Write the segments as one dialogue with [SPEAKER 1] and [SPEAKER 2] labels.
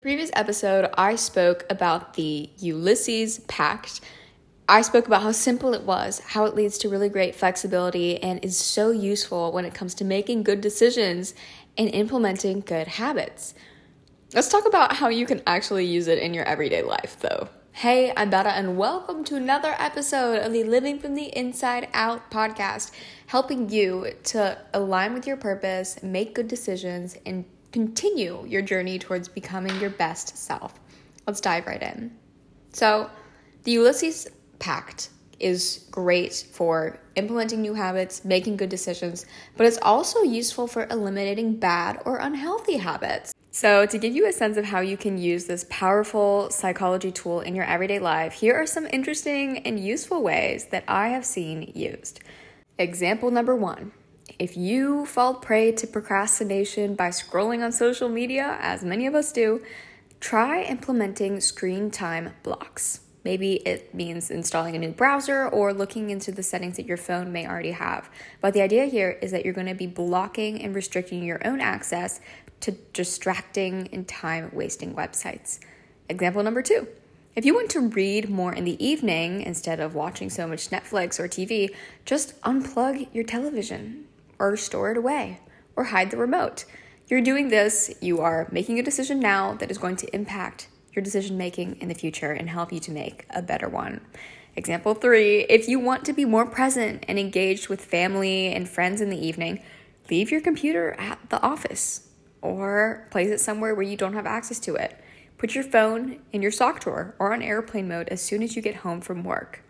[SPEAKER 1] Previous episode, I spoke about the Ulysses Pact. I spoke about how simple it was, how it leads to really great flexibility, and is so useful when it comes to making good decisions and implementing good habits. Let's talk about how you can actually use it in your everyday life, though. Hey, I'm Betta, and welcome to another episode of the Living from the Inside Out podcast, helping you to align with your purpose, make good decisions, and continue your journey towards becoming your best self. Let's dive right in. So, the Ulysses Pact is great for implementing new habits, making good decisions, but it's also useful for eliminating bad or unhealthy habits. So, to give you a sense of how you can use this powerful psychology tool in your everyday life, here are some interesting and useful ways that I have seen used. Example number one if you fall prey to procrastination by scrolling on social media, as many of us do, try implementing screen time blocks. Maybe it means installing a new browser or looking into the settings that your phone may already have. But the idea here is that you're going to be blocking and restricting your own access to distracting and time wasting websites. Example number two. If you want to read more in the evening instead of watching so much Netflix or TV, just unplug your television or store it away or hide the remote. You're doing this, you are making a decision now that is going to impact your decision making in the future and help you to make a better one. Example three if you want to be more present and engaged with family and friends in the evening, leave your computer at the office or place it somewhere where you don't have access to it. Put your phone in your sock drawer or on airplane mode as soon as you get home from work.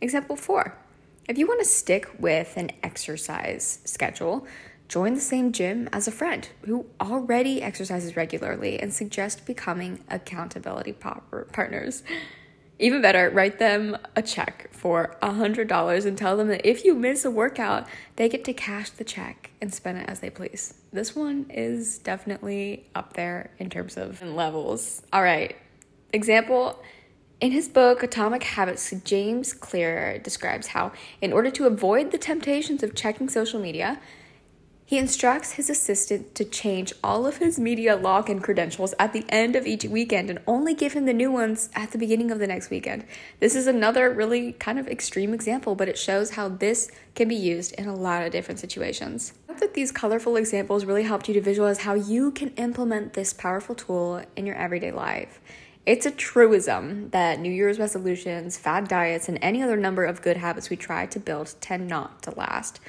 [SPEAKER 1] Example four if you want to stick with an exercise schedule, join the same gym as a friend who already exercises regularly and suggest becoming accountability partners. Even better, write them a check for $100 and tell them that if you miss a workout, they get to cash the check and spend it as they please. This one is definitely up there in terms of levels. All right, example in his book, Atomic Habits, James Clear describes how, in order to avoid the temptations of checking social media, he instructs his assistant to change all of his media login credentials at the end of each weekend and only give him the new ones at the beginning of the next weekend. This is another really kind of extreme example, but it shows how this can be used in a lot of different situations. I hope that these colorful examples really helped you to visualize how you can implement this powerful tool in your everyday life. It's a truism that New Year's resolutions, fad diets, and any other number of good habits we try to build tend not to last.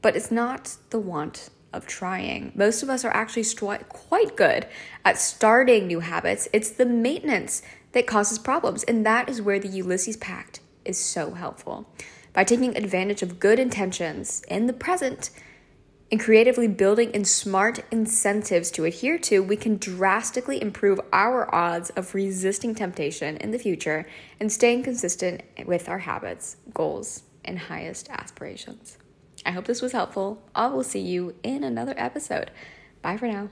[SPEAKER 1] But it's not the want of trying. Most of us are actually quite good at starting new habits. It's the maintenance that causes problems, and that is where the Ulysses Pact is so helpful. By taking advantage of good intentions in the present, and creatively building in smart incentives to adhere to, we can drastically improve our odds of resisting temptation in the future and staying consistent with our habits, goals, and highest aspirations. I hope this was helpful. I will see you in another episode. Bye for now.